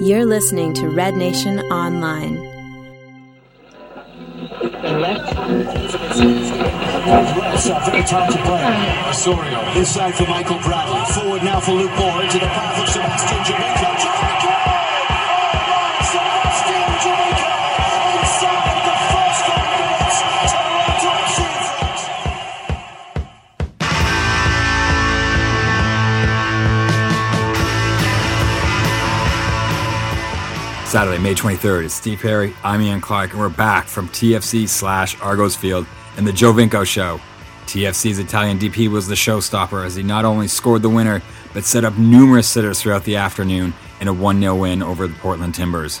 You're listening to Red Nation Online. Left after time to play. Osorio inside for Michael Bradley. Forward now for Luke Moore into the path of Sebastian Giovinco. Saturday, May 23rd. It's Steve Perry, I'm Ian Clark, and we're back from TFC slash Argos Field and the Giovinco Show. TFC's Italian DP was the showstopper as he not only scored the winner, but set up numerous sitters throughout the afternoon in a 1 0 win over the Portland Timbers.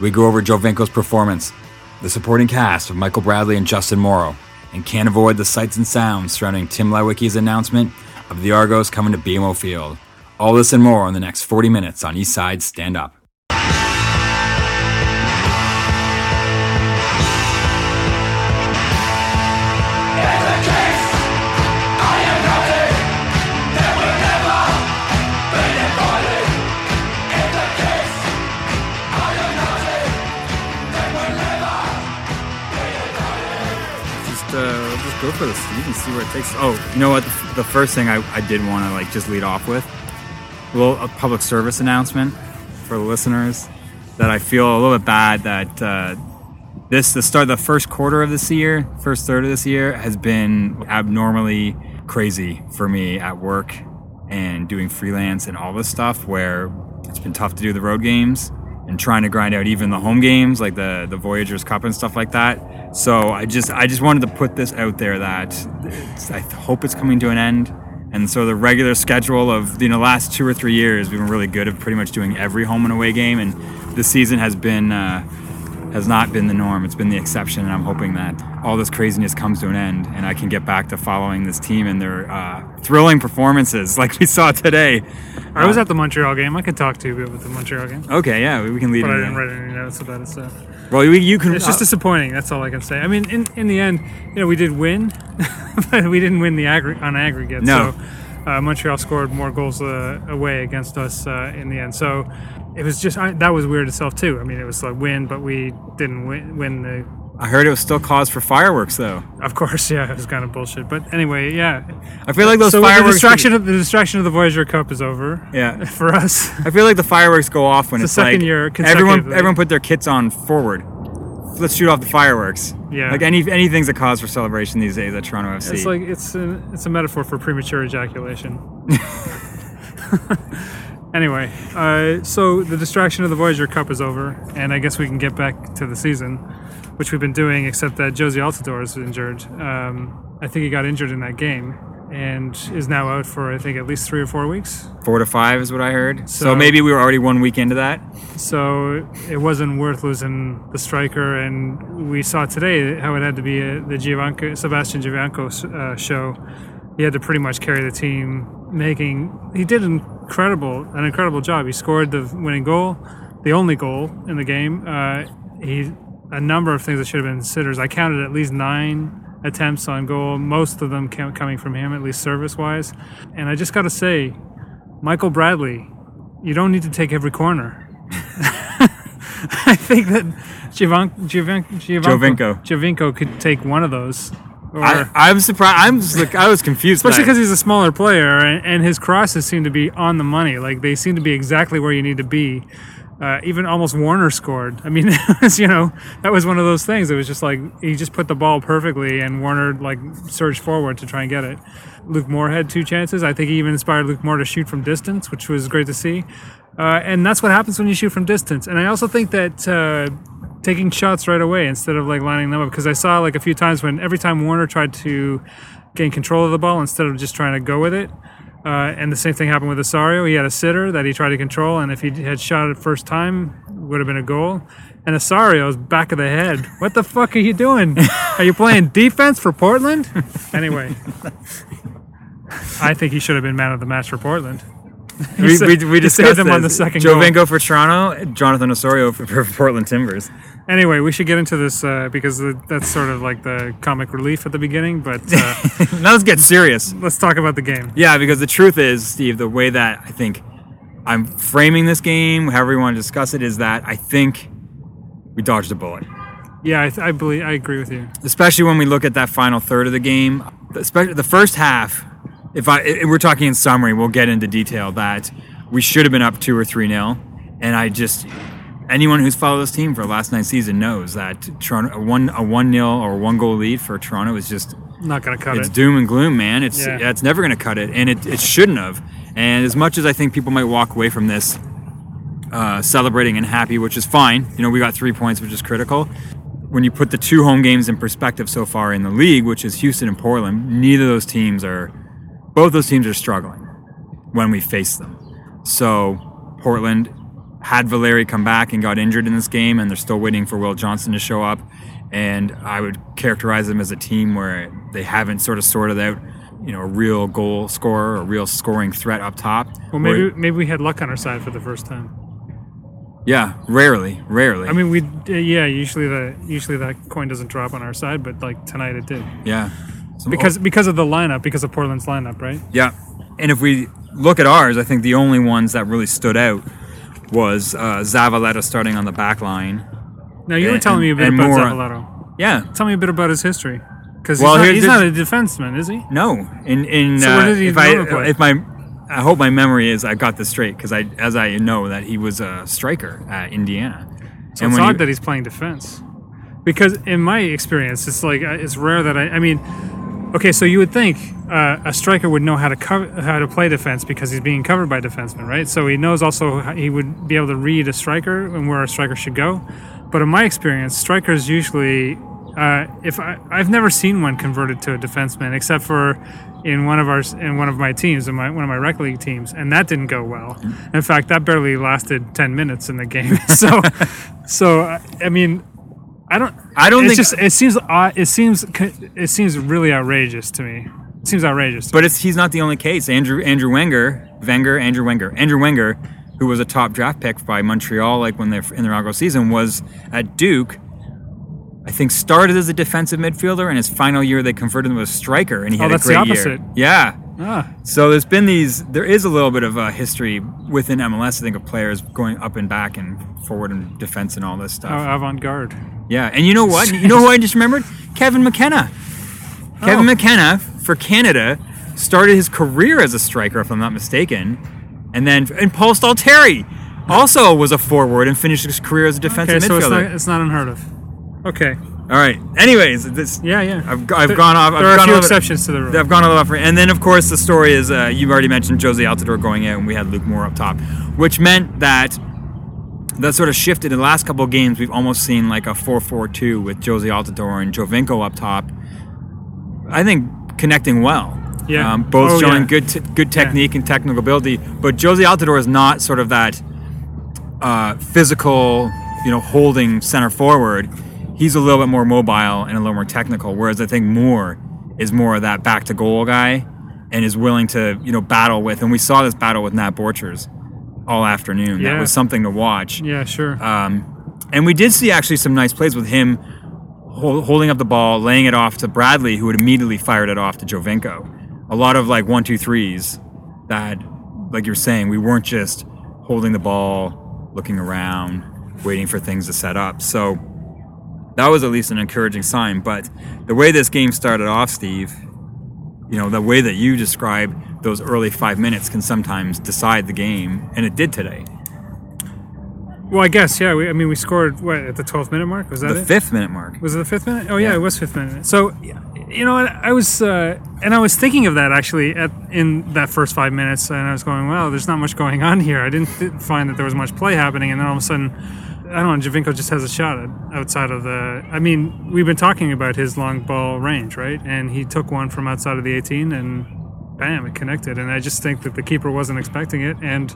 We go over Joe performance, the supporting cast of Michael Bradley and Justin Morrow, and can't avoid the sights and sounds surrounding Tim Leiweke's announcement of the Argos coming to BMO Field. All this and more in the next 40 minutes on Eastside Stand Up. Uh, just go for the Steve and see where it takes. Oh, you know what? The, first thing I, I did want to like just lead off with, a little a public service announcement for the listeners that I feel a little bit bad that uh, this the start of the first quarter of this year, first third of this year has been abnormally crazy for me at work and doing freelance and all this stuff where it's been tough to do the road games and trying to grind out even the home games like the the Voyageurs Cup and stuff like that. So I just I just wanted to put this out there that I hope it's coming to an end. And so the regular schedule of you know last two or three years we've been really good at pretty much doing every home and away game, and this season has been uh, has not been the norm. It's been the exception, and I'm hoping that all this craziness comes to an end, and I can get back to following this team and their uh, thrilling performances like we saw today. I was at the Montreal game. I could talk to you about the Montreal game, Okay, yeah, we can lead. but I didn't write any notes about it. So Well, you, you can. it's just disappointing. That's all I can say. I mean, in, in the end, you know, we did win, but we didn't win the aggr- on aggregate. No. So uh, Montreal scored more goals uh, away against us uh, in the end. So it was just I, that was weird itself too. I mean, it was like win, but we didn't win, win the. I heard it was still cause for fireworks, though. Of course, yeah, it was kind of bullshit. But anyway, yeah. I feel like those so fireworks. the distraction of the distraction of the Voyager Cup is over. Yeah. For us. I feel like the fireworks go off when It's it's, the second like year everyone everyone put their kits on forward. Let's shoot off the fireworks. Yeah. Like any anything's a cause for celebration these days at Toronto FC. It's like it's a, it's a metaphor for premature ejaculation. anyway, uh, so the distraction of the Voyager Cup is over, and I guess we can get back to the season, which we've been doing. Except that Jozy Altidore is injured. Um, I think he got injured in that game and is now out for I think at least three or four weeks. four to five is what I heard. So, So- maybe we were already one week into that. So it wasn't worth losing the striker, and we saw today how it had to be a, the Giovinco, Sebastian Giovinco uh, show. He had to pretty much carry the team, making he did incredible an incredible job. He scored the winning goal, the only goal in the game. Uh, he a number of things that should have been sitters. I counted at least nine attempts on goal, most of them came, coming from him, at least service wise. And I just got to say, Michael Bradley, you don't need to take every corner. I think that Giovan, Giovan, Giovinco. Giovinco could take one of those. Or, I, I'm surprised. I'm just like I was confused. especially because he's a smaller player and, and his crosses seem to be on the money. Like they seem to be exactly where you need to be. Uh, even almost Warner scored. I mean, you know, that was one of those things. It was just like he just put the ball perfectly, and Warner like surged forward to try and get it. Luke Moore had two chances. I think he even inspired Luke Moore to shoot from distance, which was great to see. Uh, and that's what happens when you shoot from distance. And I also think that uh, taking shots right away instead of like lining them up, because I saw like a few times when every time Warner tried to gain control of the ball instead of just trying to go with it. Uh, and the same thing happened with Osorio. He had a sitter that he tried to control, and if he had shot it first time, would have been a goal. And Osorio's back of the head. What the fuck are you doing? Are you playing defense for Portland? Anyway, I think he should have been man of the match for Portland. We, we, we discussed him on the second Joe goal. For Toronto, Jonathan Osorio for, for Portland Timbers. Anyway, we should get into this uh, because the, that's sort of like the comic relief at the beginning. But uh, now let's get serious. let's talk about the game. Yeah, because the truth is, Steve, the way that I think I'm framing this game, however you want to discuss it, is that I think we dodged a bullet. Yeah, I, th- I believe I agree with you. especially when we look at that final third of the game. Especially the first half. If I if we're talking in summary, we'll get into detail that we should have been up two or three nil, and I just anyone who's followed this team for last night's season knows that Toronto a one a one nil or one goal lead for Toronto is just Not gonna cut it's it. It's doom and gloom, man. It's Yeah. it's never going to cut it, and it, it shouldn't have. And as much as I think people might walk away from this uh, celebrating and happy, which is fine, you know, we got three points, which is critical. When you put the two home games in perspective so far in the league, which is Houston and Portland, neither of those teams are, both those teams are struggling when we face them. So Portland had Valeri come back and got injured in this game, and they're still waiting for Will Johnson to show up. And I would characterize them as a team where they haven't sort of sorted out, you know, a real goal scorer, a real scoring threat up top. Well, maybe Where- maybe we had luck on our side for the first time. yeah, rarely, rarely. I mean, we uh, yeah. Usually the usually that coin doesn't drop on our side, but like tonight it did yeah, Some- because because of the lineup, because of Portland's lineup, right? Yeah, and if we look at ours, I think the only ones that really stood out was uh, Zavaleta starting on the back line. Now you were telling me a bit about more- Zavalato. Yeah, Tell me a bit about his history, because Well, he's, not, he's this- not a defenseman, is he? no. In in So uh, did he if I if my I hope my memory is I got this straight because I as I know that he was a striker at Indiana. So it's odd that he's playing defense. Because in my experience, it's like uh, it's rare that I. I mean, okay, so you would think uh, a striker would know how to cover, how to play defense because he's being covered by defensemen, right? So he knows also he would be able to read a striker and where a striker should go. But in my experience, strikers usually, uh, if I, I've never seen one converted to a defenseman except for in one of our in one of my teams, in my one of my rec league teams, and that didn't go well. In fact, that barely lasted ten minutes in the game. so, so I mean, I don't. I don't it's think- just. It seems. odd- It seems. It seems really outrageous to me. It seems outrageous. But it's, he's not the only case. Andrew Andrew Wenger, Wenger, Andrew Wenger, Andrew Wenger, who was a top draft pick by Montreal, like when they're in their inaugural season, was at Duke. I think started as a defensive midfielder, and his final year they converted him to a striker, and he Oh, had that's a the great opposite. year. Yeah. ah, So there's been these. There is a little bit of a history within MLS. I think of players going up and back and forward and defense and all this stuff. how avant garde. Yeah, and you know what? You know who I just remembered? Kevin McKenna. Kevin Oh. McKenna for Canada started his career as a striker, if I'm not mistaken, and then and Paul Stalteri also was a forward and finished his career as a defensive Okay, so it's midfielder. not. It's not unheard of. Okay. All right. Anyways, this Yeah, yeah. I've, I've There- gone off. I've There are a few off- exceptions to the rule. I've gone a little off. And then, of course, the story is uh, you already mentioned Jozy Altidore going out, and we had Luke Moore up top, which meant that that sort of shifted. In the last couple of games, we've almost seen like a 4-4-2 with Jozy Altidore and Giovinco up top. I think connecting well. Yeah. Um, both Oh, showing yeah. good t- good technique and technical ability, but Jozy Altidore is not sort of that uh, physical, you know, holding center forward. He's a little bit more mobile and a little more technical. Whereas I think Moore is more of that back to goal guy and is willing to, you know, battle with. And we saw this battle with Nat Borchers all afternoon. That was something to watch. yeah, sure. Um, and we did see actually some nice plays with him hol- holding up the ball, laying it off to Bradley, who had immediately fired it off to Giovinco. A lot of like one, two, threes that, like you're saying, we weren't just holding the ball, looking around, waiting for things to set up. So that was at least an encouraging sign. But the way this game started off, Steve, you know, the way that you describe those early five minutes can sometimes decide the game, and it did today. well, I guess. Yeah. We, I mean, we scored what at the 12th minute mark. Was that The it? fifth minute mark. Was it the fifth minute? Oh yeah, Yeah. it was fifth minute. So, you know, what, I was uh, and I was thinking of that actually at in that first five minutes, and I was going, well, there's not much going on here. I didn't th- find that there was much play happening, and then all of a sudden, I don't know, Giovinco just has a shot outside of the. I mean, we've been talking about his long ball range, right? And he took one from outside of the 18, and bam, it connected. And I just think that the keeper wasn't expecting it, and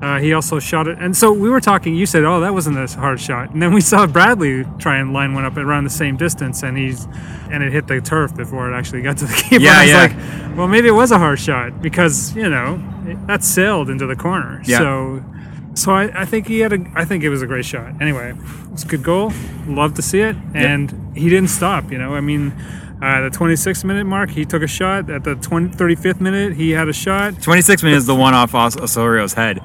uh, he also shot it. And so we were talking. You said, "Oh, that wasn't a hard shot," and then we saw Bradley try and line one up around the same distance, and he's and it hit the turf before it actually got to the keeper. Yeah, I was yeah. like, well, maybe it was a hard shot because you know it, that sailed into the corner. Yeah. So. So I, I think he had a I think it was a great shot. Anyway, it's a good goal. Love to see it, and he didn't stop. You know, I mean, uh, the 26th minute mark, he took a shot. At the 20, 35th minute, he had a shot. 26 minutes is the one off Os- Osorio's head.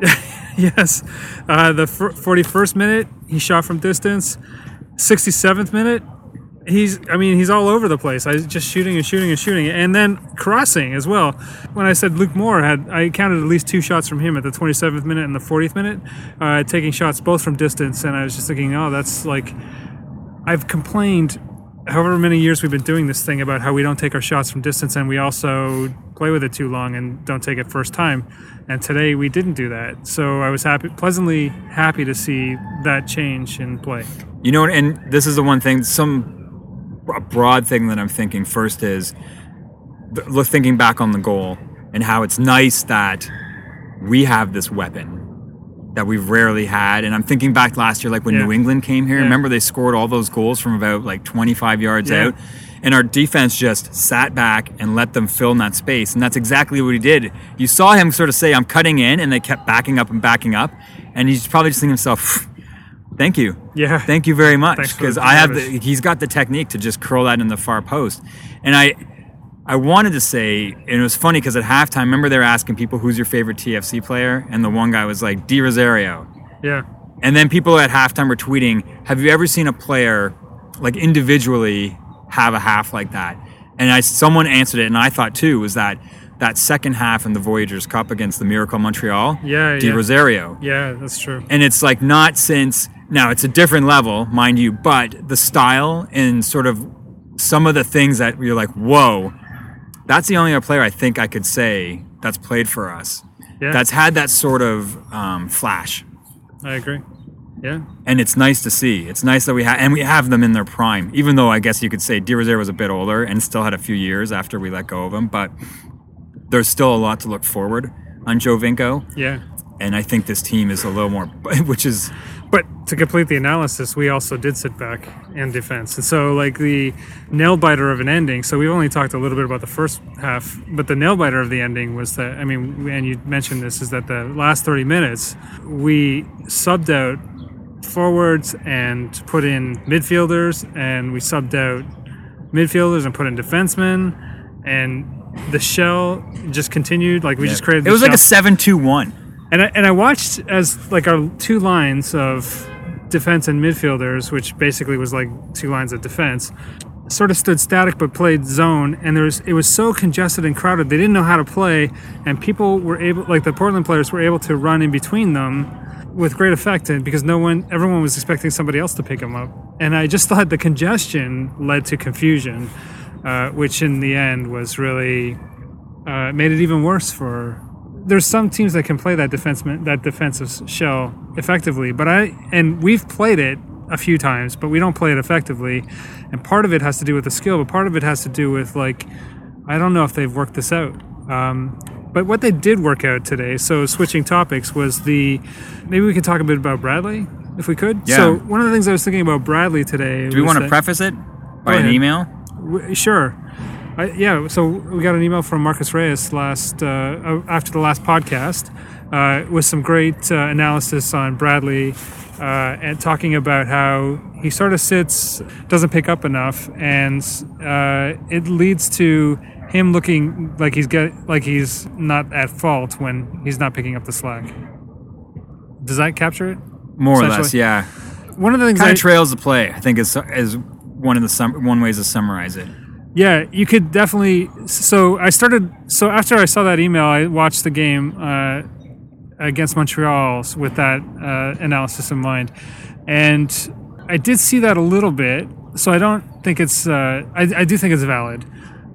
yes. Uh, the forty first minute, he shot from distance. Sixty seventh minute, he's I mean he's all over the place. I just shooting and shooting and shooting, and then crossing as well. When I said Luke Moore had, I counted at least two shots from him at the 27th minute and the 40th minute, uh, taking shots both from distance, and I was just thinking, oh, that's like I've complained. However many years we've been doing this thing about how we don't take our shots from distance and we also play with it too long and don't take it first time. And today we didn't do that. So I was happy, pleasantly happy to see that change in play. You know, and this is the one thing, some broad thing that I'm thinking first is thinking back on the goal and how it's nice that we have this weapon that we've rarely had. And I'm thinking back last year, like when Yeah. New England came here. Yeah. Remember they scored all those goals from about like 25 yards Yeah. out, and our defense just sat back and let them fill in that space. And that's exactly what he did. You saw him sort of say, "I'm cutting in," and they kept backing up and backing up, and he's probably just thinking to himself. Thank you. Yeah. Thank you very much because I have the he's got the technique to just curl that in the far post. And I I wanted to say, and it was funny because at halftime, remember they were asking people who's your favorite TFC player, and the one guy was like De Rosario. Yeah. And then people at halftime were tweeting, "Have you ever seen a player like individually have a half like that?" And I someone answered it, and I thought too was that that second half in the Voyageurs Cup against the Miracle Montreal, Yeah, D yeah. Rosario Yeah, that's true. and it's like not since now it's a different level mind you but the style and sort of some of the things that you're like whoa that's the only other player i think i could say that's played for us Yeah. that's had that sort of um, flash I agree. Yeah. and it's nice to see it's nice that we have and we have them in their prime even though i guess you could say De Rosario was a bit older and still had a few years after we let go of him but there's still a lot to look forward on Giovinco, Yeah. and I think this team is a little more, which is But to complete the analysis, we also did sit back in defense. And so, like, the nail biter of an ending. So, we've only talked a little bit about the first half, but the nail biter of the ending was that, I mean, and you mentioned this, is that the last 30 minutes, we subbed out forwards and put in midfielders, and we subbed out midfielders and put in defensemen. And the shell just continued. Like, we just created it was the like a shell. seven-two-one. And I, and I watched as like our two lines of defense and midfielders, which basically was like two lines of defense, sort of stood static but played zone. And there was it was so congested and crowded they didn't know how to play, and people were able like the Portland players were able to run in between them with great effect and because no one everyone was expecting somebody else to pick them up and i just thought the congestion led to confusion uh, which in the end was really uh, made it even worse for. There's some teams that can play that defenseman that defensive shell effectively, but I and we've played it a few times, but we don't play it effectively. And part of it has to do with the skill, but part of it has to do with like I don't know if they've worked this out. Um, but what they did work out today, so switching topics, was the maybe we could talk a bit about Bradley if we could. Yeah. So one of the things I was thinking about Bradley today. Do we want to preface it by an email? W- Sure. I, yeah. So we got an email from Marcus Reyes last uh, uh, after the last podcast uh, with some great uh, analysis on Bradley uh, and talking about how he sort of sits, doesn't pick up enough, and uh, it leads to him looking like he's get like he's not at fault when he's not picking up the slack. Does that capture it? More or less, yeah. One of the things Kind I, of trails the play. I think is is one of the sum, one ways to summarize it. Yeah, you could definitely. So I started. So after I saw that email, I watched the game uh, against Montreal with that uh, analysis in mind, and I did see that a little bit. So I don't think it's. Uh, I, I do think it's valid.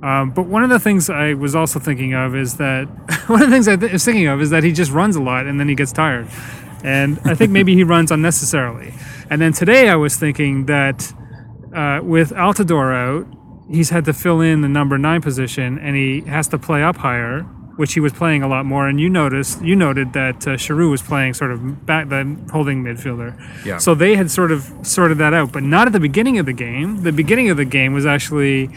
Um, but one of the things I was also thinking of is that one of the things I th- was thinking of is that he just runs a lot and then he gets tired, and I think maybe he runs unnecessarily. And then today I was thinking that uh, with Altidore out, he's had to fill in the number nine position, and he has to play up higher, which he was playing a lot more. And you noticed, you noted that uh, Cheyrou was playing sort of back, the holding midfielder. Yeah. So they had sort of sorted that out, but not at the beginning of the game. The beginning of the game was actually,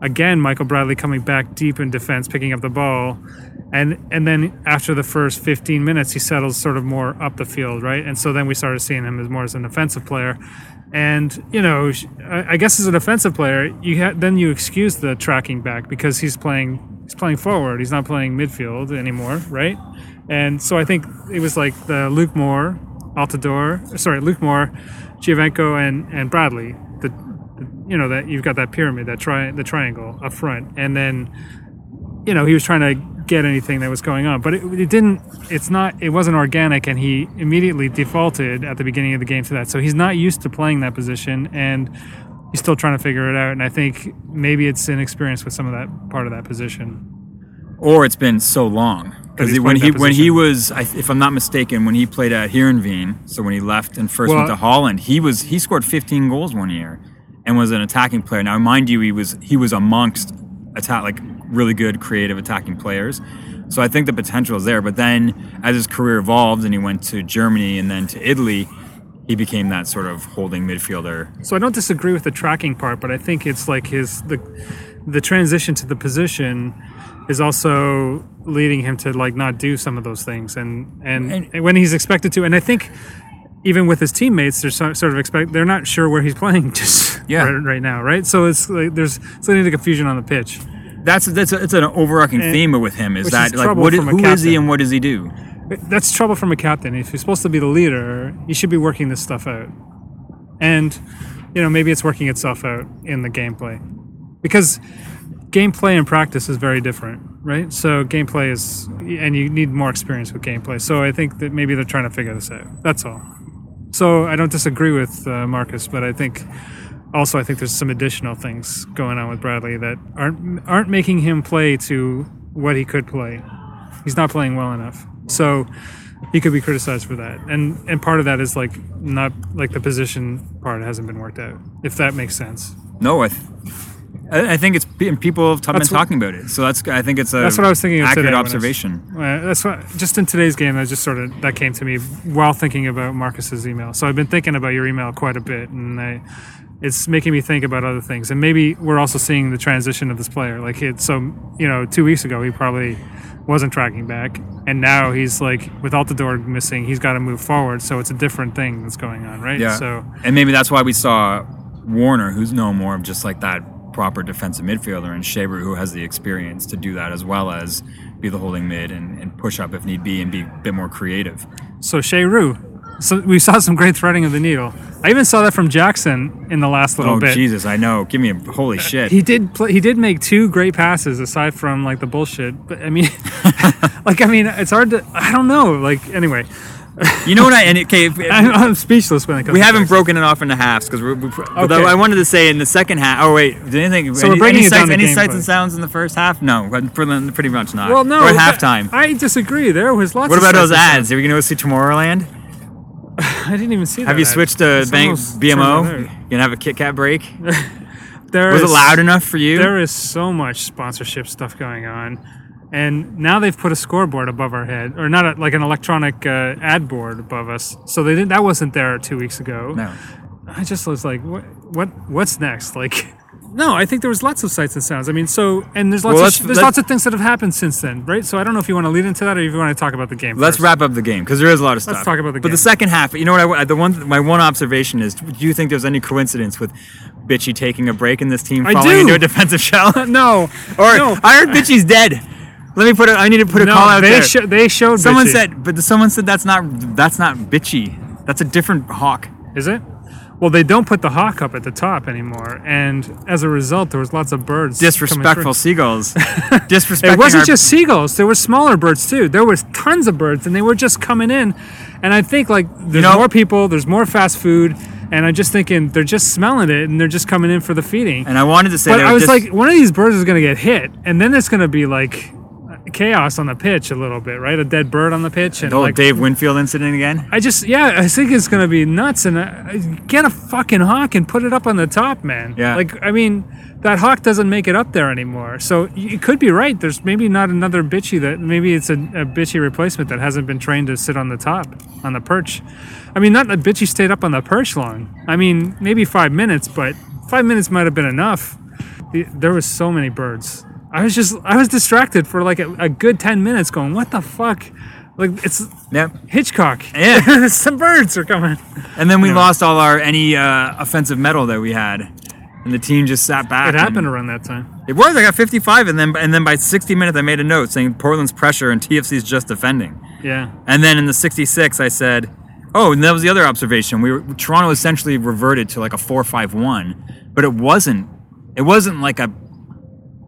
again, Michael Bradley coming back deep in defense, picking up the ball. And, and then after the first 15 minutes, he settles sort of more up the field, right? And so then we started seeing him as more as an offensive player. And you know, I guess as an offensive player, you ha- then you excuse the tracking back because he's playing he's playing forward. He's not playing midfield anymore, right? And so I think it was like the Luke Moore, Altidore, sorry, Luke Moore, Giovinco, and and Bradley. The, the you know that you've got that pyramid, that tri- the triangle up front, and then you know he was trying to get anything that was going on, but it, it didn't. It's not. It wasn't organic, and he immediately defaulted at the beginning of the game to that. So he's not used to playing that position, and he's still trying to figure it out. And I think maybe it's inexperience with some of that part of that position. or it's been so long because when he when he was, if I'm not mistaken, when he played at Heerenveen, so when he left and first went to Holland, he was he scored 15 goals one year and was an attacking player. Now, mind you, he was he was amongst attack like really good creative attacking players. So I think the potential is there. But then as his career evolved and he went to Germany and then to Italy, he became that sort of holding midfielder. So I don't disagree with the tracking part, but I think it's like his the the transition to the position is also leading him to like not do some of those things and and, And- when he's expected to and I think even with his teammates they're so, sort of expect they're not sure where he's playing just Yeah. right, right now right? So it's like there's it's leading to confusion on the pitch. That's that's a, it's an overarching And- theme with him is that is like what is, who is he and what does he do? that's trouble from a captain. If you're supposed to be the leader you should be working this stuff out. And you know maybe it's working itself out in the gameplay. Because gameplay and practice is very different right? So gameplay is and you need more experience with gameplay. So i think that maybe they're trying to figure this out. That's all so i don't disagree with uh, marcus but i think also i think there's some additional things going on with bradley that aren't aren't making him play to what he could play he's not playing well enough. So he could be criticized for that. And and part of that is like not like the position part hasn't been worked out. If that makes sense. No, I, th- I I think it's and people have been That's what- talking about it. So that's I think it's a That's what I was thinking of accurate today I was- observation. Uh, that's what just in today's game that just sort of that came to me while thinking about Marcus's email. So I've been thinking about your email quite a bit and I it's making me think about other things. And maybe we're also seeing the transition of this player. Like it so you know, 2 weeks ago he probably wasn't tracking back and now he's like with Altidore missing, he's got to move forward. So it's a different thing that's going on, right? Yeah. So and maybe that's why we saw Warner, who's no more of just like that proper defensive midfielder, and Shaver, who has the experience to do that as well as be the holding mid and, and push up if need be and be a bit more creative. So Shea So we saw some great threading of the needle. I even saw that from Jackson in the last little Oh bit. Jesus, I know. Give me a holy uh, shit. He did play, he did make two great passes aside from like the bullshit. But I mean, like I mean, it's hard to I don't know. Like anyway, you know what I and okay. if- I'm, I'm speechless when it comes. we haven't broken it off into halves because although Okay. I wanted to say in the second half. Oh wait, did anything? So any, we're breaking any it down sights, to any sights and sounds in the first half? No, pretty pretty much not. Well, no, Or at halftime. I disagree. There was lots. what about those ads? Are we gonna go see Tomorrowland? I didn't even see. Have that Have you ad. switched to bank BMO? You gonna have a Kit Kat break? There Was it loud enough for you? There is so much sponsorship stuff going on, and now they've put a scoreboard above our head, or not a, like an electronic uh, ad board above us. So they didn't. That wasn't there two weeks ago. no. I just was like, what, what, what's next? Like, no, I think there was lots of sights and sounds. I mean, so and there's lots Well, of there's lots of things that have happened since then, right? So I don't know if you want to lead into that or if you want to talk about the game. Let's first. wrap up the game because there is a lot of stuff. Let's talk about the game. But the second half, you know what? I, the one, my one observation is: Do you think there's any coincidence with Bitchy taking a break in this team, falling into a defensive shell? No, or no. I heard Bitchy's dead. Let me put it. I need to put a no, call out they there. sho- they showed someone Bitchy. said, but someone said that's not that's not Bitchy. That's a different hawk. Is it? Well, they don't put the hawk up at the top anymore, and as a result, there was lots of birds. Disrespectful seagulls. Disrespectful. It wasn't our- just seagulls. There were smaller birds too. There was tons of birds, and they were just coming in. And I think like there's know- more people, there's more fast food, and I'm just thinking they're just smelling it, and they're just coming in for the feeding. And I wanted to say, but I was dis- like, one of these birds is going to get hit, and then it's going to be like chaos on the pitch a little bit, right? A dead bird on the pitch, and the like Dave Winfield incident again. I just yeah, I think it's gonna be nuts. And uh, get a fucking hawk and put it up on the top, man. Yeah. Like I mean, that hawk doesn't make it up there anymore. So you could be right. There's maybe not another bitchy that maybe it's a, a bitchy replacement that hasn't been trained to sit on the top on the perch. I mean, not that bitchy stayed up on the perch long. I mean, maybe five minutes, but five minutes might have been enough. There was so many birds. I was just I was distracted for like a, a good ten minutes, going, "What the fuck?" Like it's Yep. Hitchcock. Yeah. Some birds are coming. And then we lost all our any uh, offensive metal that we had, and the team just sat back. It happened around that time. It was. I got 55, and then and then by 60 minutes, I made a note saying Portland's pressure and TFC's just defending. Yeah. And then in the 66, I said, "Oh, and that was the other observation. We were Toronto essentially reverted to like a four-five-one, but it wasn't. It wasn't like a,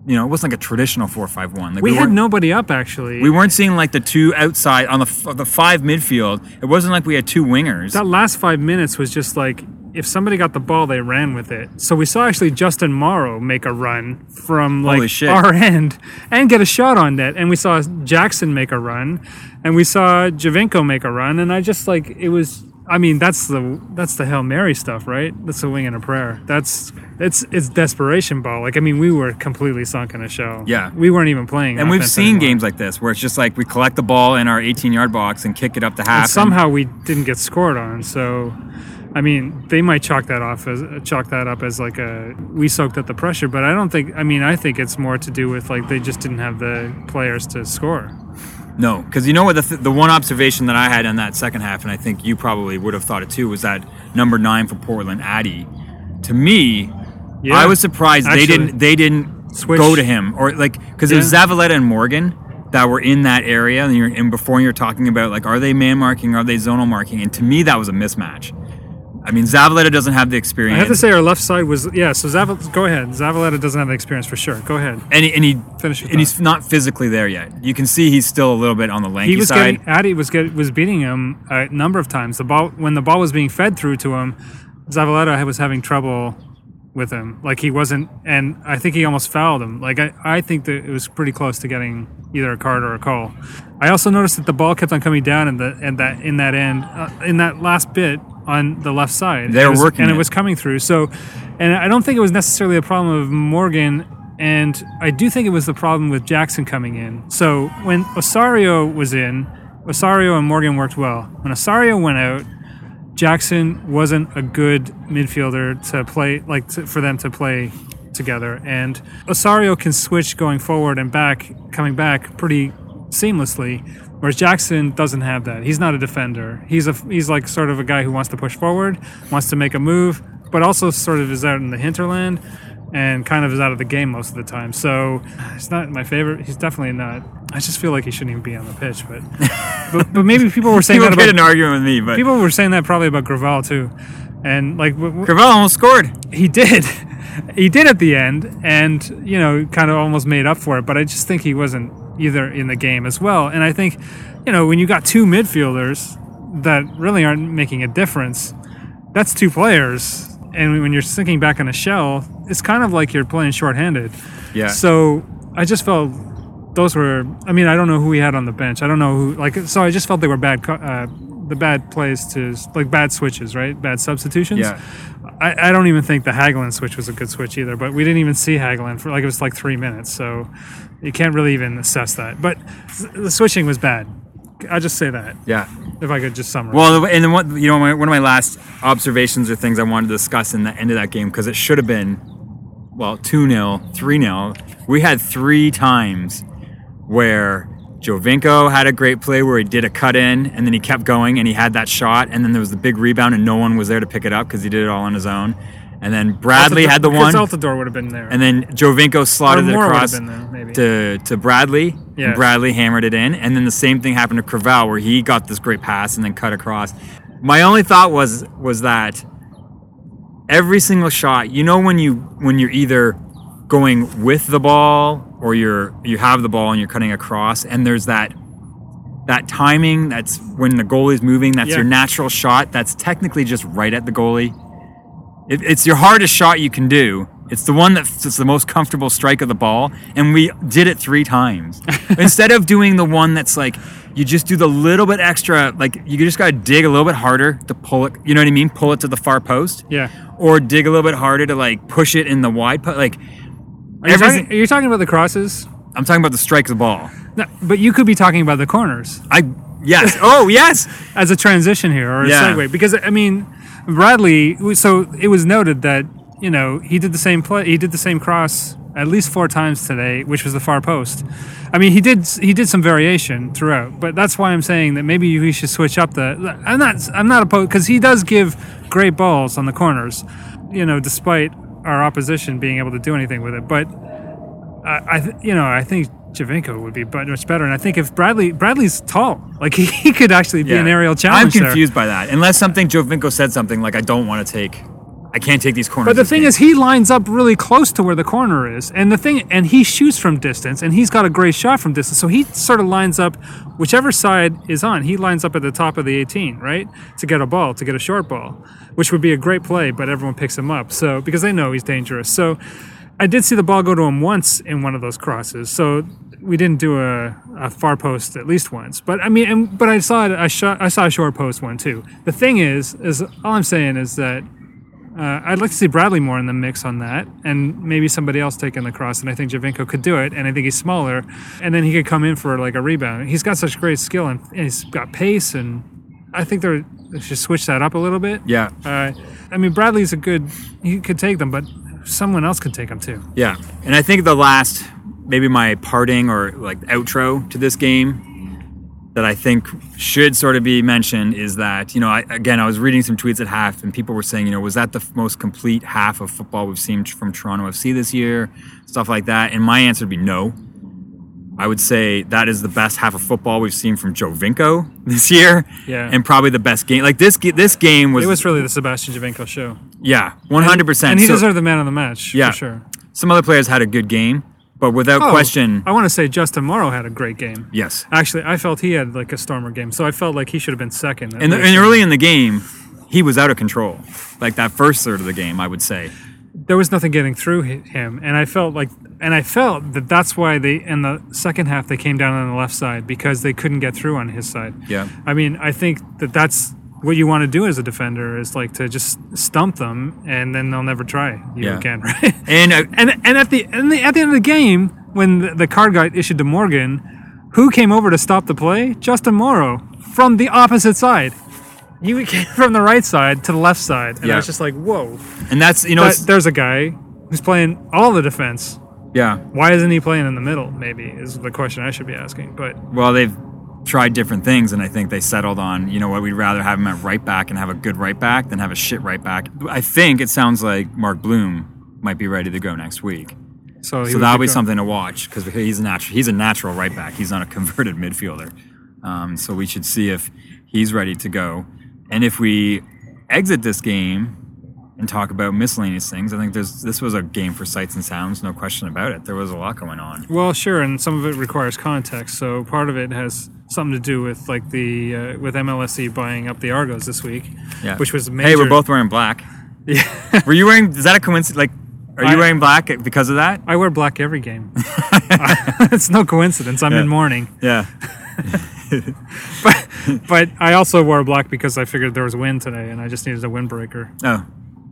you know, it wasn't like a traditional four-five-one. Like We, had nobody up actually. We weren't seeing like the two outside on the f- the five midfield. It wasn't like we had two wingers. that last five minutes was just like if somebody got the ball, they ran with it. So we saw actually Justin Morrow make a run from like our end and get a shot on net, and we saw Jackson make a run, and we saw Giovinco make a run, and I just like it was. I mean, that's the that's the hail mary stuff, right? That's a wing and a prayer. That's it's it's desperation ball. Like I mean, we were completely sunk in a shell. Yeah. we weren't even playing. and we've seen anymore. games like this where it's just like we collect the ball in our 18 yard box and kick it up the half. and and- somehow we didn't get scored on. So, I mean, they might chalk that off as chalk that up as like a we soaked up the pressure, but I don't think. I mean, I think it's more to do with like they just didn't have the players to score. No, because you know what the, th- the one observation that I had on that second half, and I think you probably would have thought it too, was that number nine for Portland, Adi. To me, Yeah, I was surprised they didn't they didn't Switch. go to him or like because it was Yeah. Zavaleta and Morgan that were in that area, and you're and before you're talking about like are they man marking, are they zonal marking, and to me that was a mismatch. I mean, Zavaleta doesn't have the experience. I have to say our left side was yeah. So Zaval, go ahead. Zavaleta doesn't have the experience for sure. Go ahead. and he, and he Finish and he's not physically there yet. You can see he's still a little bit on the lanky He was side. getting Adi was get, was beating him a number of times. The ball when the ball was being fed through to him, Zavaleta was having trouble with him. Like he wasn't, and I think he almost fouled him. Like I, I think that it was pretty close to getting either a card or a call. I also noticed that the ball kept on coming down in the and that in that end uh, in that last bit on the left side. They It were was- working and it it. was coming through. So, and I don't think it was necessarily a problem of Morgan. And I do think it was the problem with Jackson coming in. So when Osorio was in, Osorio and Morgan worked well. When Osorio went out, Jackson wasn't a good midfielder to play, like to, for them to play together. And Osorio can switch going forward and back, coming back pretty seamlessly. Whereas Jackson doesn't have that. He's not a defender. He's a he's like sort of a guy who wants to push forward, wants to make a move, but also sort of is out in the hinterland and kind of is out of the game most of the time. So he's not my favorite. He's definitely not. I just feel like he shouldn't even be on the pitch. But but, but maybe people were saying People that about an argument with me, but people were saying that probably about Gravel too, and like w- w- Gravel almost scored. he did, he did at the end, and you know, kind of almost made up for it. But I just think he wasn't either in the game as well. And I think, you know, when you got two midfielders that really aren't making a difference, that's two players. And when you're sinking back in a shell, it's kind of like you're playing shorthanded. Yeah. So I just felt those were. I mean, I don't know who he had on the bench. I don't know who. Like, so I just felt they were bad. Uh, the bad plays to like bad switches, right? Bad substitutions. Yeah. I, I don't even think the Hagglund switch was a good switch either. But we didn't even see Hagglund for like it was like three minutes, so you can't really even assess that. But the switching was bad. I'll just say that Yeah. if I could just summarize. Well, and then what you know, my, one of my last observations or things I wanted to discuss in the end of that game because it should have been, well, two 0 three 0 We had three times where Giovinco had a great play where he did a cut in and then he kept going and he had that shot and then there was the big rebound and no one was there to pick it up because he did it all on his own. And then Bradley Altidore- had the one, Altidore would have been there. and then Giovinco slotted it Moore would have across there, to to Bradley. Yeah. And Bradley hammered it in, and then the same thing happened to Craval, where he got this great pass and then cut across. My only thought was was that every single shot, you know, when you when you're either going with the ball or you're you have the ball and you're cutting across, and there's that that timing. That's when the goalie's moving. That's Yeah. your natural shot. That's technically just right at the goalie. It, it's your hardest shot you can do. It's the one that's the most comfortable strike of the ball, and we did it three times. Instead of doing the one that's like you just do the little bit extra, like you just gotta dig a little bit harder to pull it. You know what I mean? Pull it to the far post. Yeah. Or dig a little bit harder to like push it in the wide post. Like Are you, talking, are you talking about the crosses? I'm talking about the strike of the ball. No, but you could be talking about the corners I yes. Oh yes. as a transition here or a Yeah. segue because I mean Bradley. So it was noted that you know he did the same play. He did the same cross at least four times today, which was the far post. I mean, he did he did some variation throughout, but that's why I'm saying that maybe we should switch up the. I'm not I'm not opposed because he does give great balls on the corners, you know, despite our opposition being able to do anything with it. But I, I th- you know, I think Giovinco would be much better. And I think if Bradley Bradley's tall, like he, he could actually be an aerial challenge. I'm challenge. there. confused by that. Unless something Giovinco said something like I don't want to take, I can't take these corners. But the thing game." is, he lines up really close to where the corner is, and the thing, and he shoots from distance, and he's got a great shot from distance. So he sort of lines up, whichever side is on, he lines up at the top of the 18, right, to get a ball, to get a short ball, which would be a great play. But everyone picks him up, so because they know he's dangerous. So I did see the ball go to him once in one of those crosses. So we didn't do a, a far post at least once. But I mean, and, but I saw it. I shot. I saw a short post one too. The thing is, is all I'm saying is that uh, I'd like to see Bradley more in the mix on that, and maybe somebody else taking the cross. And I think Giovinco could do it, and I think he's smaller, and then he could come in for like a rebound. He's got such great skill, and, and he's got pace, and I think they're, they should switch that up a little bit. yeah, Uh, I mean, Bradley's a good. He could take them, but someone else could take them too. yeah. And I think the last, maybe my parting or like outro to this game that I think should sort of be mentioned is that, you know, I, again, I was reading some tweets at half and people were saying, you know, was that the most complete half of football we've seen from Toronto FC this year? Stuff like that. And my answer would be no. I would say that is the best half of football we've seen from Giovinco this year. Yeah. And probably the best game. Like this, this game was, It was really the Sebastian Giovinco show. yeah, 100%. and he So- deserved the man of the match. Yeah. for sure. Some other players had a good game, but without Oh, question, I want to say Justin Morrow had a great game. yes. Actually, I felt he had like a stormer game, so I felt like he should have been second. And, the, and early in the game, he was out of control. Like that first third of the game, I would say. there was nothing getting through him, and I felt like, and I felt that that's why they in the second half they came down on the left side because they couldn't get through on his side. Yeah. I mean, I think that that's what you want to do as a defender is like to just stump them, and then they'll never try you Yeah. again, right? And uh, and and at the, and the at the end of the game, when the, the card got issued to Morgan, who came over to stop the play? Justin Morrow from the opposite side. He came from the right side to the left side, and Yeah. I was just like, "Whoa!" and that's you know, it's, there's a guy who's playing all the defense. yeah. Why isn't he playing in the middle? Maybe is the question I should be asking. But Well, they've tried different things, and I think they settled on you know what we'd rather have him at right back and have a good right back than have a shit right back. I think it sounds like Mark Bloom might be ready to go next week. so so that'll be go- something to watch because he's a natural. He's a natural right back. He's not a converted midfielder. Um, so we should see if he's ready to go, and if we exit this game and talk about miscellaneous things, I think there's this was a game for sights and sounds, no question about it. There was a lot going on. Well, sure, and some of it requires context. So part of it has something to do with like the uh, with MLSE buying up the Argos this week, Yeah, which was major. Hey, we're both wearing black. Yeah, Were you wearing? Is that a coincidence? Like, are you I- wearing black because of that? I wear black every game. it's no coincidence. I'm in mourning, Yeah. but but I also wore black because I figured there was wind today, and I just needed a windbreaker. Oh,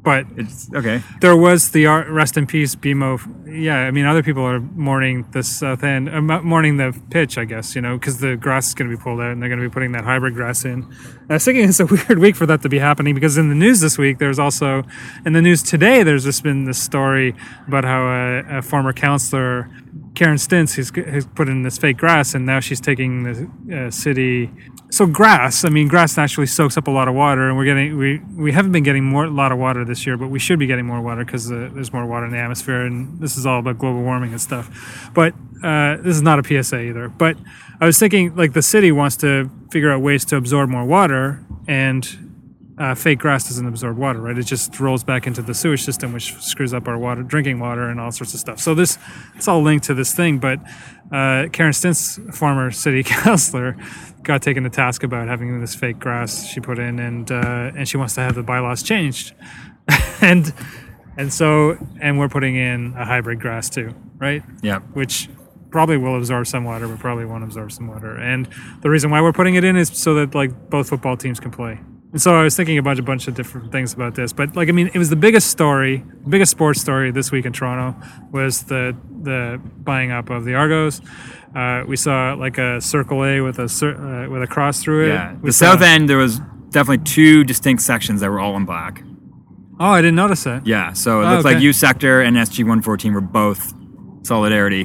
But it's okay. there was the ar- rest in peace BMO. Yeah, I mean, other people are mourning the south end, uh, mourning the pitch, I guess, you know, because the grass is going to be pulled out and they're going to be putting that hybrid grass in. And I was thinking it's a weird week for that to be happening because in the news this week, there's also, in the news today, there's just been this story about how a, a former counselor, Karen Stintz, has, has put in this fake grass and now she's taking the uh, city. So grass, I mean, grass naturally soaks up a lot of water, and we're getting we we haven't been getting more a lot of water this year, but we should be getting more water because uh, there's more water in the atmosphere, and this is all about global warming and stuff. But uh, this is not a PSA either. But I was thinking, like the city wants to figure out ways to absorb more water, and uh, fake grass doesn't absorb water, right? It just rolls back into the sewage system, which screws up our water, drinking water, and all sorts of stuff. So this, it's all linked to this thing. But uh, Karen Stintz, former city councilor, got taken to task about having this fake grass she put in, and uh, and she wants to have the bylaws changed, and and so and we're putting in a hybrid grass too, right? Yeah. which probably will absorb some water, but probably won't absorb some water. And the reason why we're putting it in is so that like both football teams can play. And so I was thinking about a bunch of different things about this, but like I mean, it was the biggest story, biggest sports story this week in Toronto was the the buying up of the Argos. Uh, we saw like a circle A with a cir- uh, with a cross through it. Yeah. We The south end, there was definitely two distinct sections that were all in black. Oh, I didn't notice that. Yeah. So it Oh, looked like okay. U sector and SG 114 were both solidarity,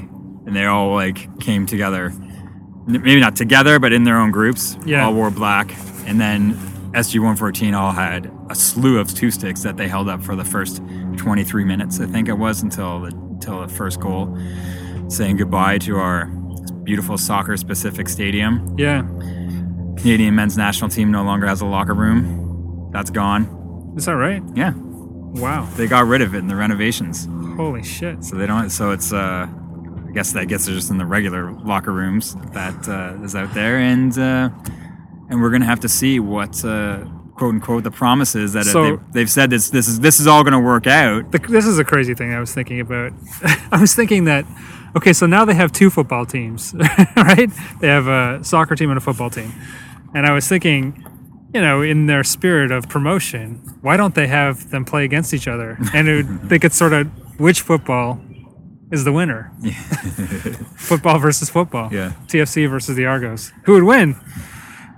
and they all like came together. Maybe not together, but in their own groups. Yeah. All wore black, and then SG 114 all had a slew of two sticks that they held up for the first 23 minutes, I think it was, until the until the first goal. saying goodbye to our beautiful soccer specific stadium. Yeah. Canadian men's national team no longer has a locker room. That's gone. Is that right? Yeah. Wow. They got rid of it in the renovations. Holy shit. So they don't. So it's. Uh, I guess that gets just in the regular locker rooms that uh, is out there, and uh, and we're gonna have to see what uh, quote unquote the promises that So- they've, they've said this this is this is all gonna work out. The, this is a crazy thing I was thinking about. I was thinking that, okay, so now they have two football teams, right? They have a soccer team and a football team. And I was thinking, you know, in their spirit of promotion, why don't they have them play against each other? And it would, they could sort of, which football is the winner? football versus football. Yeah. TFC versus the Argos. Who would win?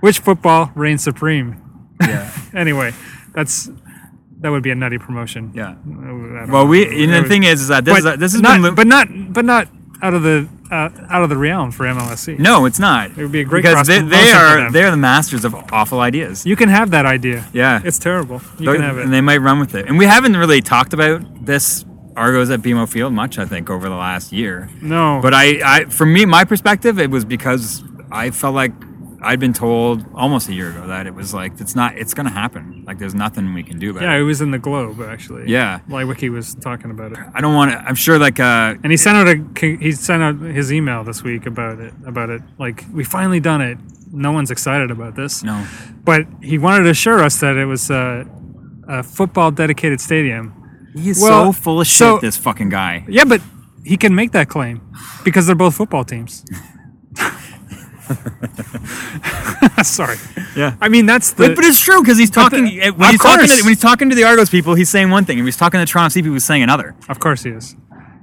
Which football reigns supreme? Yeah. Anyway, that's that would be a nutty promotion. Yeah. Well, know. we and the thing is, is that this is this has not, been but not, but not out of the uh, out of the realm for MLSE. no, it's not. It would be a great because they, they are they are the masters of awful ideas. You can have that idea. Yeah. it's terrible. You They're- can have it. and they might run with it. And we haven't really talked about this Argos at BMO Field much, I think, over the last year. no, But I, I, from me, my perspective, it was because I felt like I'd been told almost a year ago that it was like it's not, it's gonna happen. Like there's nothing we can do about yeah, it. Yeah, it was in the Globe actually. Yeah. Leiweke was talking about it, I don't want to. I'm sure like uh, and he sent out a he sent out his email this week about it about it. Like we finally done it. No one's excited about this. no, but he wanted to assure us that it was a, a football dedicated stadium. he is Well, so full of shit. so- this fucking guy. Yeah, but he can make that claim because they're both football teams. Sorry. Yeah. I mean, that's the. But, but it's true because he's talking the- when of he's talking to, course. when he's talking to the Argos people, he's saying one thing. If he's talking to the Toronto Sea people, he's saying another. of course he is.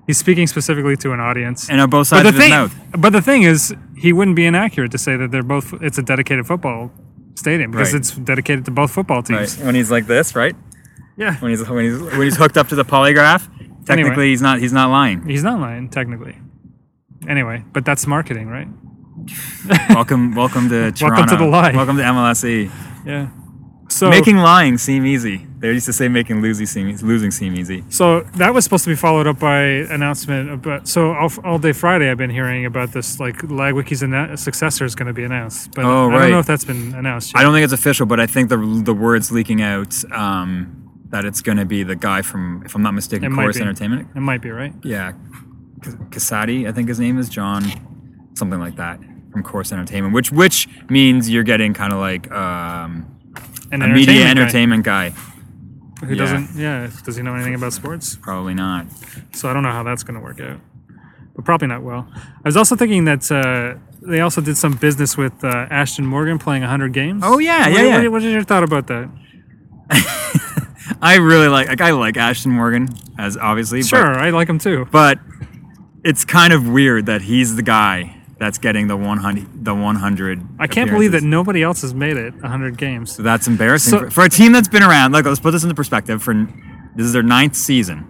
He's speaking specifically to an audience. And on both but sides the of his thing, mouth. but the thing is, he wouldn't be inaccurate to say that they're both. It's a dedicated football stadium because Right. it's dedicated to both football teams. When he's like this, right? Yeah, When he's when he's when he's hooked up to the polygraph, technically Anyway. he's not he's not lying. he's not lying technically. Anyway, but that's marketing, right? welcome welcome to Toronto. Welcome to the lie. Welcome to MLSE. Yeah. So Making lying seem easy. They used to say making losing seem losing seem easy. So that was supposed to be followed up by announcement about. So all, all day Friday, I've been hearing about this. Like Leiweke's annou- successor is going to be announced, but Oh, I don't know if that's been announced. Yet. I don't think it's official, but I think the the words leaking out um, that it's going to be the guy from, if I'm not mistaken, It Corus. Entertainment. It might be right. Yeah, Cassaday, I think his name is John, something like that, from Corus Entertainment, which which means you're getting kind of like um, An a media guy entertainment guy. who yeah. doesn't. Yeah, does he know anything about sports? Probably not. So I don't know how that's going to work out. But probably not well. I was also thinking that uh, they also did some business with uh, Ashton Morgan playing 100 games. Oh, yeah, What- yeah, yeah. What, what is your thought about that? I really like like I like Ashton Morgan as obviously, Sure, but, I like him too. but it's kind of weird that he's the guy that's getting the 100 the 100 I can't believe that nobody else has made it 100 games. So that's embarrassing So- for, for a team that's been around. Like, let's put this into perspective. For this is their ninth season.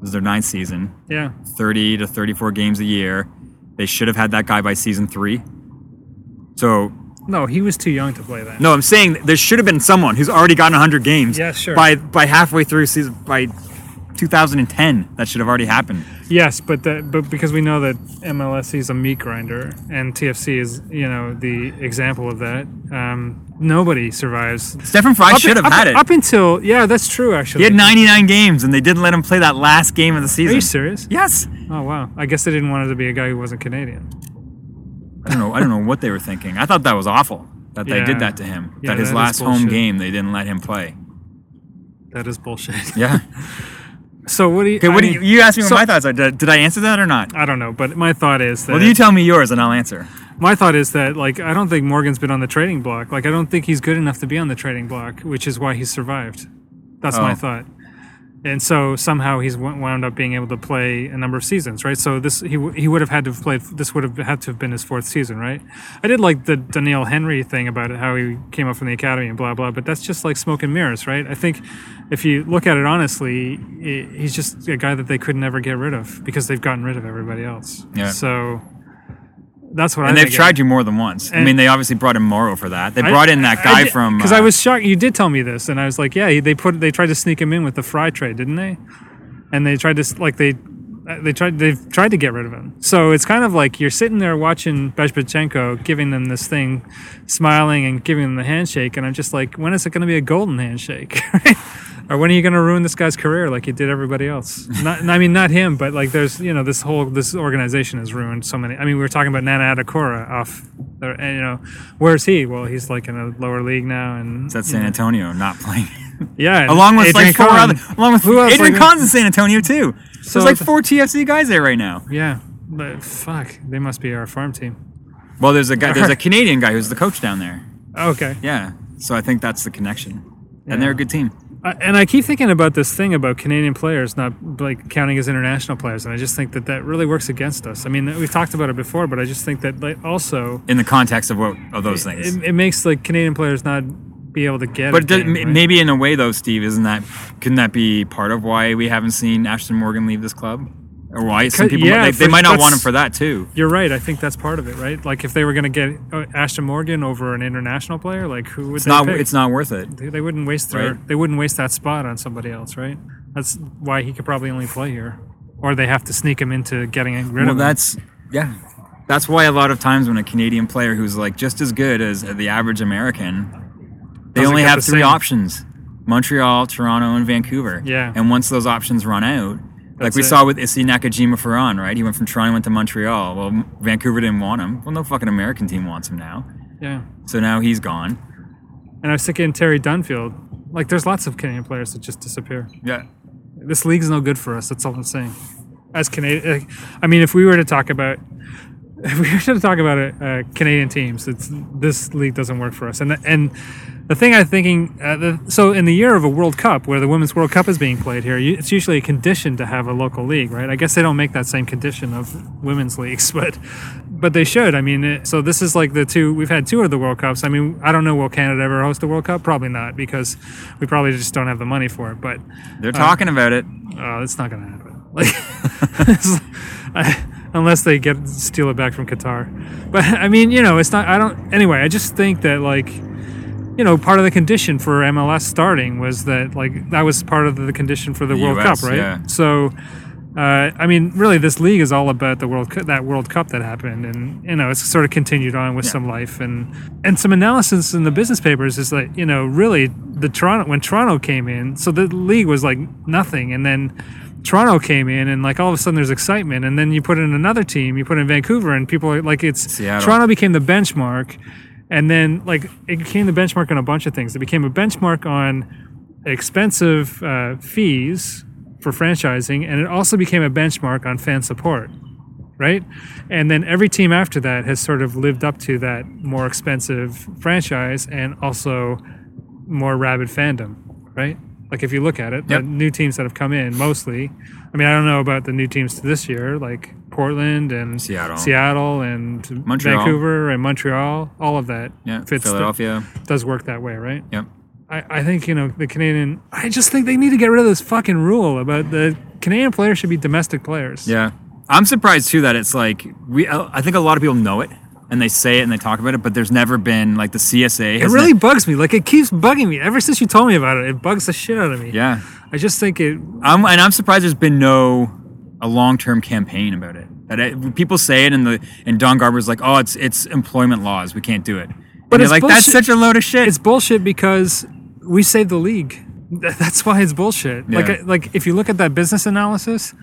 This is their ninth season. Yeah. 30 to 34 games a year. They should have had that guy by season three. So No, he was too young to play that. no, I'm saying there should have been someone who's already gotten 100 games. Yeah, sure. By by halfway through season by 2010, that should have already happened. Yes, but that, but because we know that MLSE is a meat grinder and TFC is you know the example of that. Um, nobody survives. Stefan Frei Up- should have up- had it. up until yeah, that's true actually. he had 99 games, and they didn't let him play that last game of the season. Are you serious? Yes. Oh wow, I guess they didn't want it to be a guy who wasn't Canadian. I don't know. I don't know what they were thinking. I thought that was awful that they Yeah. did that to him. Yeah, that his that last home game they didn't let him play. That is bullshit. Yeah. So what do you? Okay. What I do you? mean, You asked me what my thoughts are. Did, did I answer that or not? I don't know, but my thought is that Well, you tell me yours and I'll answer. my thought is that like I don't think Morgan's been on the trading block. Like I don't think he's good enough to be on the trading block, which is why he survived. That's my Oh. thought. And so somehow he's wound up being able to play a number of seasons, right? So this he he would have had to have played. This would have had to have been his fourth season, right? I did like the Doneil Henry thing about it, how he came up from the academy and blah blah. But that's just like smoke and mirrors, right? I think if you look at it honestly, he's just a guy that they could never get rid of because they've gotten rid of everybody else. Yeah. So that's what I And they've tried you more than once. I mean, they obviously brought in Morrow for that. They I- brought in that guy from. because uh, I was shocked. You did tell me this, and I was like, yeah, they put they tried to sneak him in with the Frei trade, didn't they? And they tried to like they they tried they've tried to get rid of him. So it's kind of like you're sitting there watching Bezbatchenko giving them this thing, smiling and giving them the handshake, and I'm just like, when is it going to be a golden handshake? or when are you going to ruin this guy's career like you did everybody else? Not, I mean, not him, but like there's you know this whole this organization has ruined so many. I mean, we were talking about Nana Attakora off, uh, and you know, where's he? Well, he's like in a lower league now, and at San Antonio, not playing. yeah, along with Adrian like four other, along with Who else, Adrian like- Cann's in San Antonio too. So There's like four TFC guys there right now. Yeah, but fuck, they must be our farm team. Well, there's a guy, there's a Canadian guy who's the coach down there. Okay. Yeah, so I think that's the connection, and they're a good team. I- and I keep thinking about this thing about Canadian players not like counting as international players, and I just think that that really works against us. I mean, we've talked about it before, but I just think that like also In the context of what of those things. it, it makes like Canadian players not be able to get. But does, game, m right? maybe in a way though, Steve, isn't that couldn't that be part of why we haven't seen Ashton Morgan leave this club, or why some people yeah, they, they might not want him for that too. You're right. I think that's part of it, right? Like if they were going to get uh, Ashton Morgan over an international player, like who would It's they not pick? it's not worth it. They, they wouldn't waste their. Right. They wouldn't waste that spot on somebody else, right? That's why he could probably only play here, or they have to sneak him into getting rid Well, of him. that's yeah. That's why a lot of times when a Canadian player who's like just as good as the average American, they Doesn't only have the three same- options: Montreal, Toronto, and Vancouver. Yeah. And once those options run out, like That's we it. saw with Issey Nakajima Farran, right? He went from Toronto went to Montreal. Well, Vancouver didn't want him. Well, no fucking American team wants him now. yeah. So now he's gone. And I was thinking Terry Dunfield. Like, there's lots of Canadian players that just disappear. Yeah. This league's no good for us. That's all I'm saying. As Canadian, I mean, if we were to talk about, we should talk about uh, uh, Canadian teams, it's this league doesn't work for us. And and the thing I'm thinking, uh, the, so in the year of a World Cup where the Women's World Cup is being played here, you, it's usually a condition to have a local league, right? I guess they don't make that same condition of women's leagues, but but they should. I mean, it, so this is like the two we've had two of the World Cups. I mean, I don't know will Canada ever host a World Cup? Probably not because we probably just don't have the money for it. But They're talking about it. Oh, it's not gonna happen. Like, I- unless they get steal it back from Qatar. But I mean, you know, it's not. I don't. Anyway, I just think that like, you know, part of the condition for MLS starting was that like that was part of the condition for the, The World US, Cup, right? yeah. So. Uh, I mean, really, this league is all about the World Cup, that World Cup that happened, and you know, it's sort of continued on with Yeah. some life and and some analysis in the business papers is that you know, really, the Toronto when Toronto came in, so the league was like nothing, and then Toronto came in, and like all of a sudden there's excitement, and then you put in another team, you put in Vancouver, and people are like, it's Seattle. Toronto became the benchmark, and then like it became the benchmark on a bunch of things. It became a benchmark on expensive uh, fees for franchising, and it also became a benchmark on fan support, right? And then every team after that has sort of lived up to that more expensive franchise and also more rabid fandom, right? Like if you look at it, Yep. the new teams that have come in mostly. I mean, I don't know about the new teams this year, like Portland and Seattle. Seattle and Montreal. Vancouver and Montreal. All of that Yeah. fits the- Philadelphia. does work that way, right? Yep. I, I think you know the Canadian. I just think they need to get rid of this fucking rule about the Canadian players should be domestic players. Yeah, I'm surprised too that it's like we. I think a lot of people know it and they say it and they talk about it, but there's never been like the CSA. It really bugs me. Like it keeps bugging me ever since you told me about it. It bugs the shit out of me. yeah, I just think it. I'm, and I'm surprised there's been no a long term campaign about it. That it, people say it and the and Don Garber's like, oh, it's it's employment laws, we can't do it. But and it's like that's such a load of shit. It's bullshit because we saved the league. That's why it's bullshit. Like Yeah. I- like if you look at that business analysis,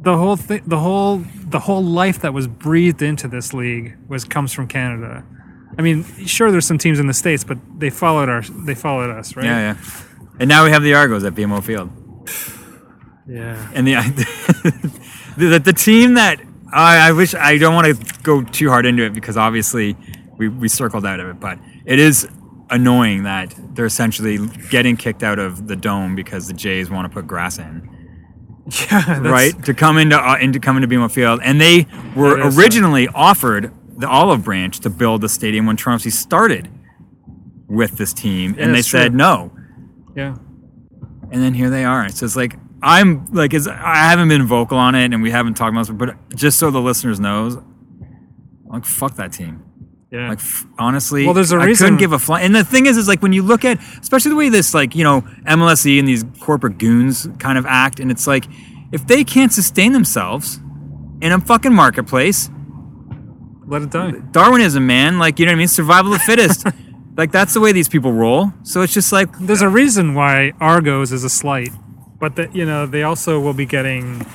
the whole thing, the whole the whole life that was breathed into this league was comes from Canada. I mean, sure, there's some teams in the states, but they followed our they followed us, right? yeah, yeah. And now we have the Argos at BMO Field. Yeah. and the the, the, the team that I, I wish I don't want to go too hard into it because obviously we, we circled out of it, but it is annoying that they're essentially getting kicked out of the dome because the Jays want to put grass in, Yeah. Right? To come into uh, into come into BMO Field, and they were uh, originally offered the olive branch to build the stadium when Toronto started with this team, Yeah, and they said true. no Yeah. and then here they are. So it's like I'm like it's, I haven't been vocal on it, and we haven't talked about it, but just so the listeners knows, like fuck that team. Yeah. Like f- honestly, Well, there's a I reason- couldn't give a fly. And the thing is, is like when you look at, especially the way this like you know MLSE and these corporate goons kind of act, and it's like If they can't sustain themselves in a fucking marketplace, Let it die. Darwinism, man, like you know what I mean, survival of the fittest. like that's the way these people roll. So it's just like There's a reason why Argos is a slight, but that you know they also will be getting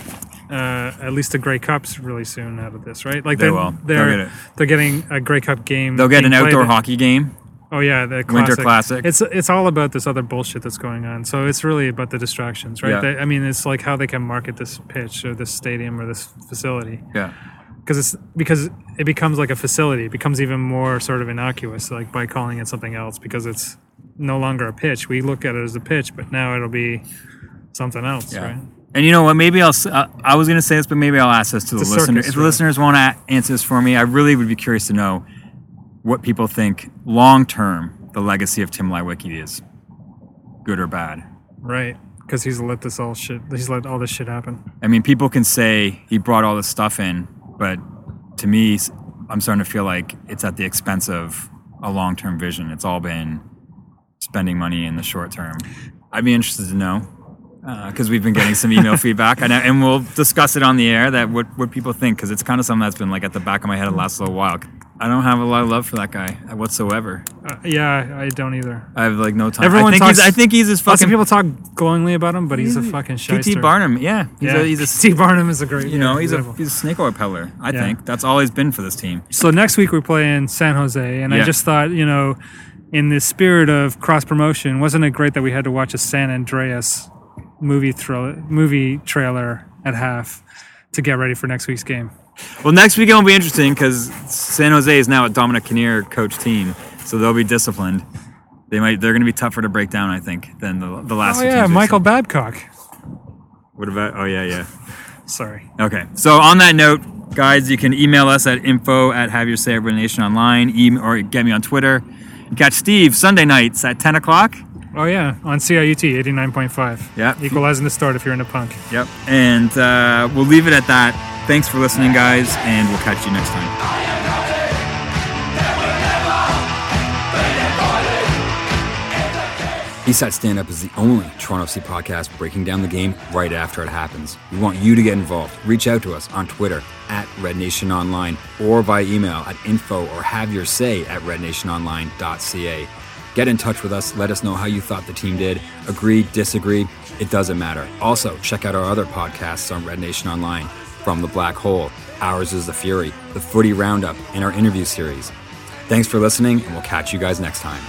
uh, at least a Grey Cups really soon out of this, right? Like They they're will. They'll they're get it. they're getting a Grey Cup game. they'll get an outdoor hockey game. Oh yeah, the Winter classic. Classic. It's it's all about this other bullshit that's going on. So it's really about the distractions, right? Yeah. They, I mean, it's like how they can market this pitch or this stadium or this facility Yeah. because it's because it becomes like a facility. It becomes even more sort of innocuous, like by calling it something else because it's no longer a pitch. We look at it as a pitch, but now it'll be something else, Yeah. right? And you know what? Maybe I'll. Uh, I was going to say this, but maybe I'll ask this to the It's a listeners. circus, If the right? listeners want to answer this for me, I really would be curious to know what people think long term the legacy of Tim Leiweke is, good or bad. Right. Because he's let this all shit. He's let all this shit happen. I mean, people can say he brought all this stuff in, but to me, I'm starting to feel like it's at the expense of a long term vision. It's all been spending money in the short term. I'd be interested to know because we've been getting some email feedback, and, and we'll discuss it on the air. That what what people think because it's kind of something that's been like at the back of my head the last little while. I don't have a lot of love for that guy whatsoever. Uh, yeah, I don't either. I have like no time. Everyone I think talks- he's, I think he's of fucking people talk glowingly about him, but he's a fucking shyster. P.T. Barnum. Yeah, he's yeah, a, he's a Steve Barnum is a great. you know yeah, he's a he's a snake oil peddler. I Yeah. think that's all he's been for this team. So next week we play in San Jose, and I just thought, you know, in the spirit of cross promotion, wasn't it great that we had to watch a San Andreas movie thriller, movie trailer at half to get ready for next week's game? Well, next weekend will be interesting because San Jose is now a Dominic Kinnear coach team, so they'll be disciplined. They might they're going to be tougher to break down, I think, than the, the last. Oh yeah, Michael. Babcock. What about? Oh yeah, yeah. Sorry. Okay. So on that note, guys, you can email us at info at have your say at Nation online, or get me on Twitter. Catch Steve Sunday nights at ten o'clock. Oh yeah, on CIUT eighty nine point five. Yeah. equalizing the start if you're into punk. Yep. And uh, we'll leave it at that. Thanks for listening, guys, and we'll catch you next time. Eastside Stand Up is the only Toronto FC podcast breaking down the game right after it happens. We want you to get involved. Reach out to us on Twitter at Red Nation Online or via email at info or have your say at rednationonline.ca. Get in touch with us. Let us know how you thought the team did. Agree, disagree, it doesn't matter. Also, check out our other podcasts on Red Nation Online From the Black Hole, Ours is the Fury, the Footy Roundup, and our interview series. Thanks for listening, and we'll catch you guys next time.